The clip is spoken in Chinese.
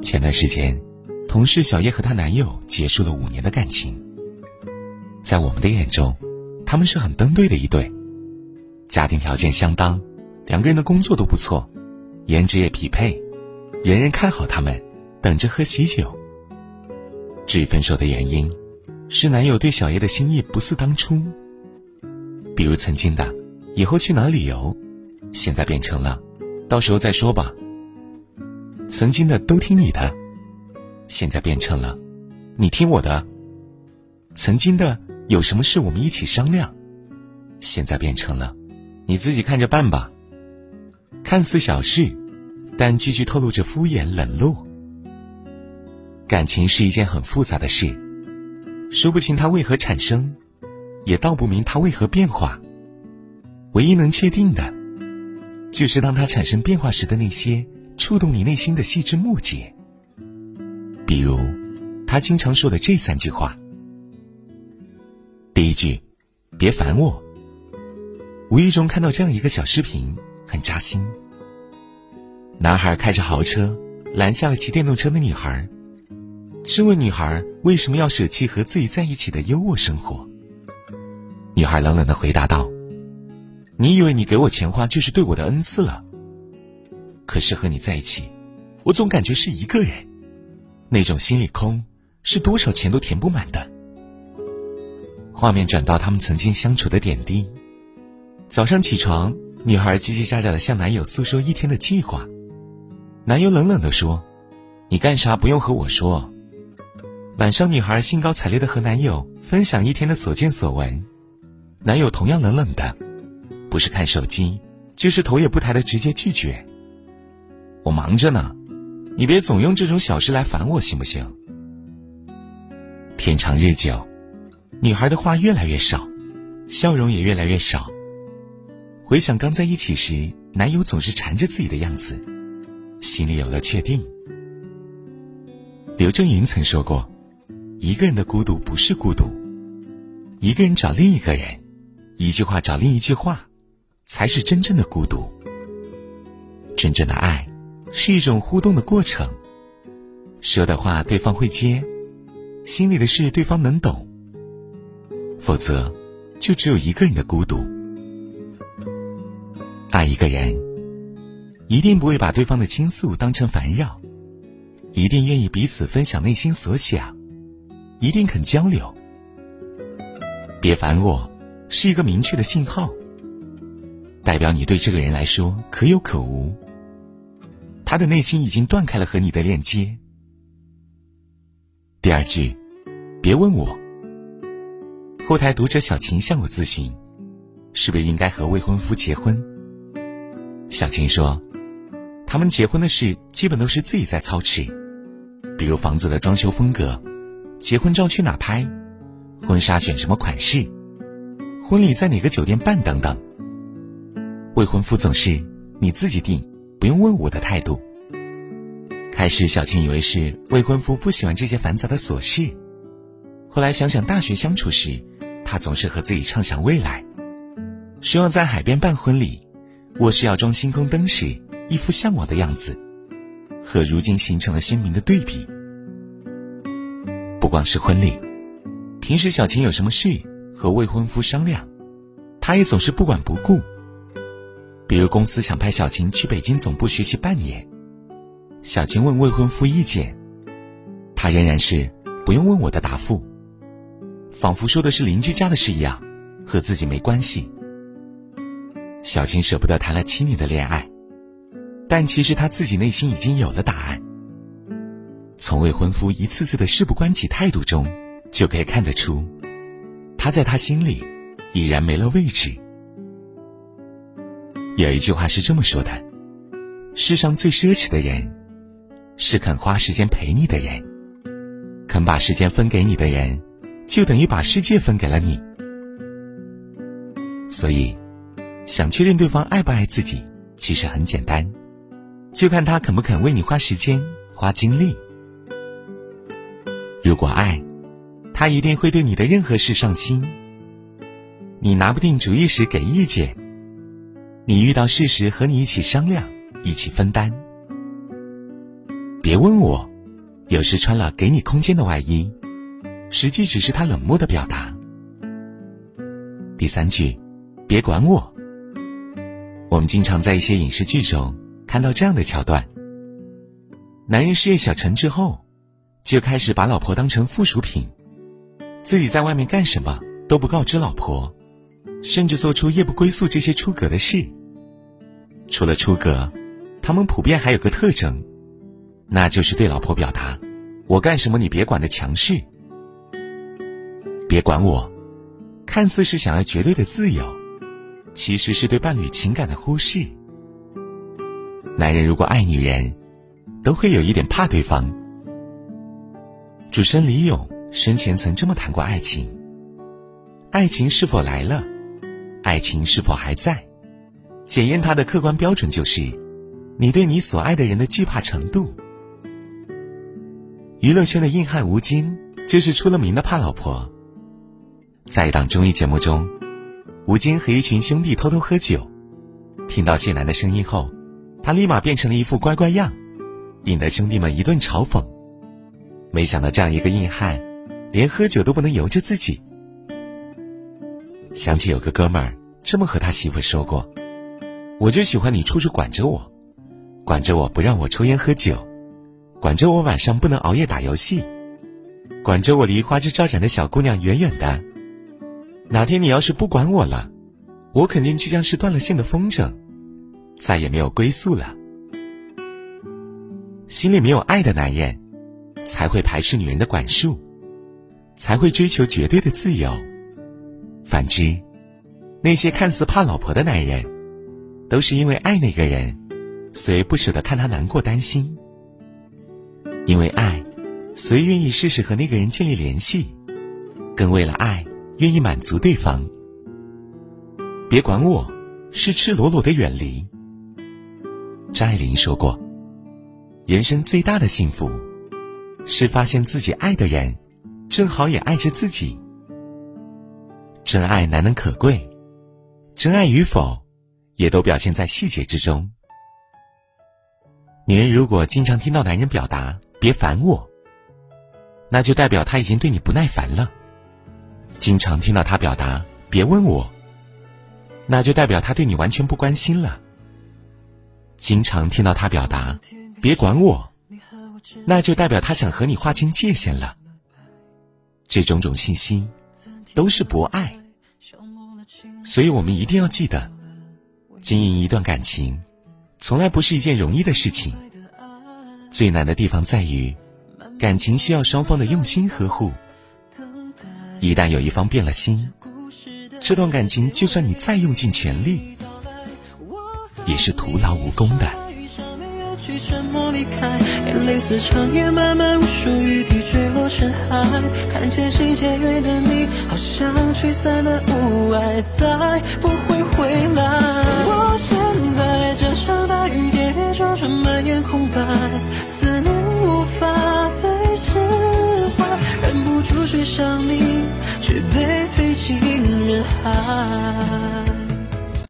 前段时间，同事小叶和她男友结束了五年的感情。在我们的眼中，他们是很登对的一对，家庭条件相当，两个人的工作都不错，颜值也匹配，人人看好他们，等着喝喜酒。至于分手的原因，是男友对小叶的心意不似当初。比如曾经的“以后去哪旅游”，现在变成了“到时候再说吧”。曾经的“都听你的”，现在变成了“你听我的”。曾经的。有什么事我们一起商量，现在变成了你自己看着办吧。看似小事，但句句透露着敷衍冷落。感情是一件很复杂的事，说不清它为何产生，也道不明它为何变化。唯一能确定的，就是当它产生变化时的那些触动你内心的细枝末节。比如，他经常说的这三句话。第一句，别烦我。无意中看到这样一个小视频，很扎心。男孩开着豪车拦下了骑电动车的女孩，质问女孩为什么要舍弃和自己在一起的优渥生活。女孩冷冷的回答道：“你以为你给我钱花就是对我的恩赐了？可是和你在一起，我总感觉是一个人，那种心里空，是多少钱都填不满的。”画面转到他们曾经相处的点滴。早上起床，女孩叽叽喳喳的向男友诉说一天的计划，男友冷冷的说：“你干啥不用和我说。”晚上，女孩兴高采烈的和男友分享一天的所见所闻，男友同样冷冷的，不是看手机，就是头也不抬的直接拒绝。我忙着呢，你别总用这种小事来烦我，行不行？天长日久。女孩的话越来越少，笑容也越来越少。回想刚在一起时，男友总是缠着自己的样子，心里有了确定。刘震云曾说过：“一个人的孤独不是孤独，一个人找另一个人，一句话找另一句话，才是真正的孤独。真正的爱，是一种互动的过程。说的话对方会接，心里的事对方能懂。”否则，就只有一个人的孤独。爱一个人，一定不会把对方的倾诉当成烦扰，一定愿意彼此分享内心所想，一定肯交流。别烦我，是一个明确的信号，代表你对这个人来说可有可无，他的内心已经断开了和你的链接。第二句，别问我。后台读者小琴向我咨询，是不是应该和未婚夫结婚？小琴说，他们结婚的事基本都是自己在操持，比如房子的装修风格、结婚照去哪拍、婚纱选什么款式、婚礼在哪个酒店办等等。未婚夫总是你自己定，不用问我的态度。开始小琴以为是未婚夫不喜欢这些繁杂的琐事，后来想想大学相处时。他总是和自己畅想未来，希望在海边办婚礼，卧室要装星空灯时一副向往的样子，和如今形成了鲜明的对比。不光是婚礼，平时小琴有什么事和未婚夫商量，他也总是不管不顾。比如公司想派小琴去北京总部学习半年，小琴问未婚夫意见，他仍然是不用问我的答复。仿佛说的是邻居家的事一样，和自己没关系。小琴舍不得谈了七年的恋爱，但其实她自己内心已经有了答案。从未婚夫一次次的事不关己态度中，就可以看得出，他在他心里已然没了位置。有一句话是这么说的：世上最奢侈的人，是肯花时间陪你的人，肯把时间分给你的人。就等于把世界分给了你，所以，想确定对方爱不爱自己，其实很简单，就看他肯不肯为你花时间、花精力。如果爱，他一定会对你的任何事上心。你拿不定主意时给意见，你遇到事时和你一起商量，一起分担。别问我，有时穿了给你空间的外衣，实际只是他冷漠的表达。第三句，别管我。我们经常在一些影视剧中看到这样的桥段：男人事业小成之后，就开始把老婆当成附属品，自己在外面干什么都不告知老婆，甚至做出夜不归宿这些出格的事。除了出格，他们普遍还有个特征，那就是对老婆表达“我干什么你别管”的强势。别管我，看似是想要绝对的自由。其实是对伴侣情感的忽视。男人如果爱女人，都会有一点怕对方。主持人李咏生前曾这么谈过爱情：爱情是否来了？爱情是否还在？检验它的客观标准就是，你对你所爱的人的惧怕程度。娱乐圈的硬汉吴京就是出了名的怕老婆。在一档综艺节目中。吴京和一群兄弟偷偷喝酒，听到谢楠的声音后，他立马变成了一副乖乖样，引得兄弟们一顿嘲讽。没想到这样一个硬汉，连喝酒都不能由着自己。想起有个哥们儿这么和他媳妇说过：“我就喜欢你处处管着我，管着我不让我抽烟喝酒，管着我晚上不能熬夜打游戏，管着我离花枝招展的小姑娘远远的。”哪天你要是不管我了，我肯定就像是断了线的风筝，再也没有归宿了。心里没有爱的男人，才会排斥女人的管束，才会追求绝对的自由。反之，那些看似怕老婆的男人，都是因为爱那个人，所以不舍得看他难过担心。因为爱，所以愿意试试和那个人建立联系，更为了爱。愿意满足对方，别管我，是赤裸裸的远离。张爱玲说过：“人生最大的幸福，是发现自己爱的人，正好也爱着自己。真爱难能可贵，真爱与否，也都表现在细节之中。女人如果经常听到男人表达‘别烦我’，那就代表他已经对你不耐烦了。”经常听到他表达“别问我”，那就代表他对你完全不关心了。经常听到他表达“别管我”，那就代表他想和你划清界限了。这种种信息都是博爱，所以我们一定要记得，经营一段感情，从来不是一件容易的事情。最难的地方在于，感情需要双方的用心呵护。一旦有一方变了心，这段感情就算你再用尽全力，也是徒劳无功的。去沉默离开眼泪似长夜漫漫无数雨滴坠落成海，看见世界远的你，好像吹散的雾霭，再不会回来。我现在这场大雨跌跌撞撞，满眼空白，思念无法被释怀，忍不住追上你。却被推进人海。